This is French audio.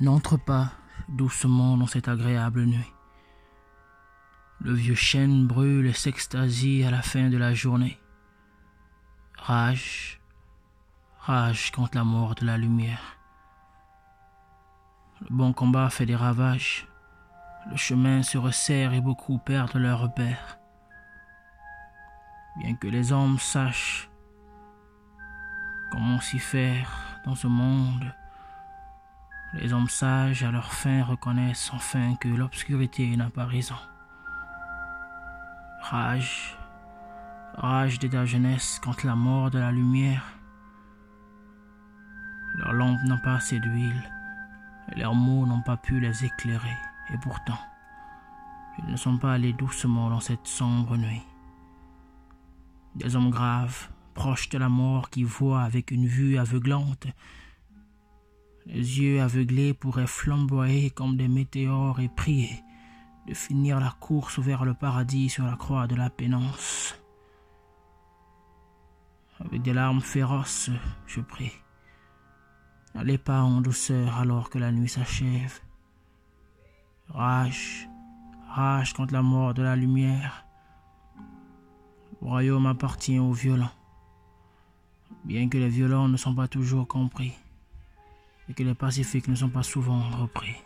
N'entre pas doucement dans cette agréable nuit. Le vieux chêne brûle et s'extasie à la fin de la journée. Rage, rage contre la mort de la lumière. Le bon combat fait des ravages. Le chemin se resserre et beaucoup perdent leur repère. Bien que les hommes sachent comment s'y faire dans ce monde, les hommes sages à leur fin reconnaissent enfin que l'obscurité n'a pas raison. Rage, rage de la jeunesse contre la mort de la lumière. Leurs lampes n'ont pas assez d'huile, leurs mots n'ont pas pu les éclairer, et pourtant, ils ne sont pas allés doucement dans cette sombre nuit. Des hommes graves, proches de la mort, qui voient avec une vue aveuglante les yeux aveuglés pourraient flamboyer comme des météores et prier de finir la course vers le paradis sur la croix de la pénance. Avec des larmes féroces, je prie. N'allez pas en douceur alors que la nuit s'achève. Rage, rage contre la mort de la lumière. Le royaume appartient aux violents, bien que les violents ne sont pas toujours compris et que les pacifiques ne sont pas souvent repris.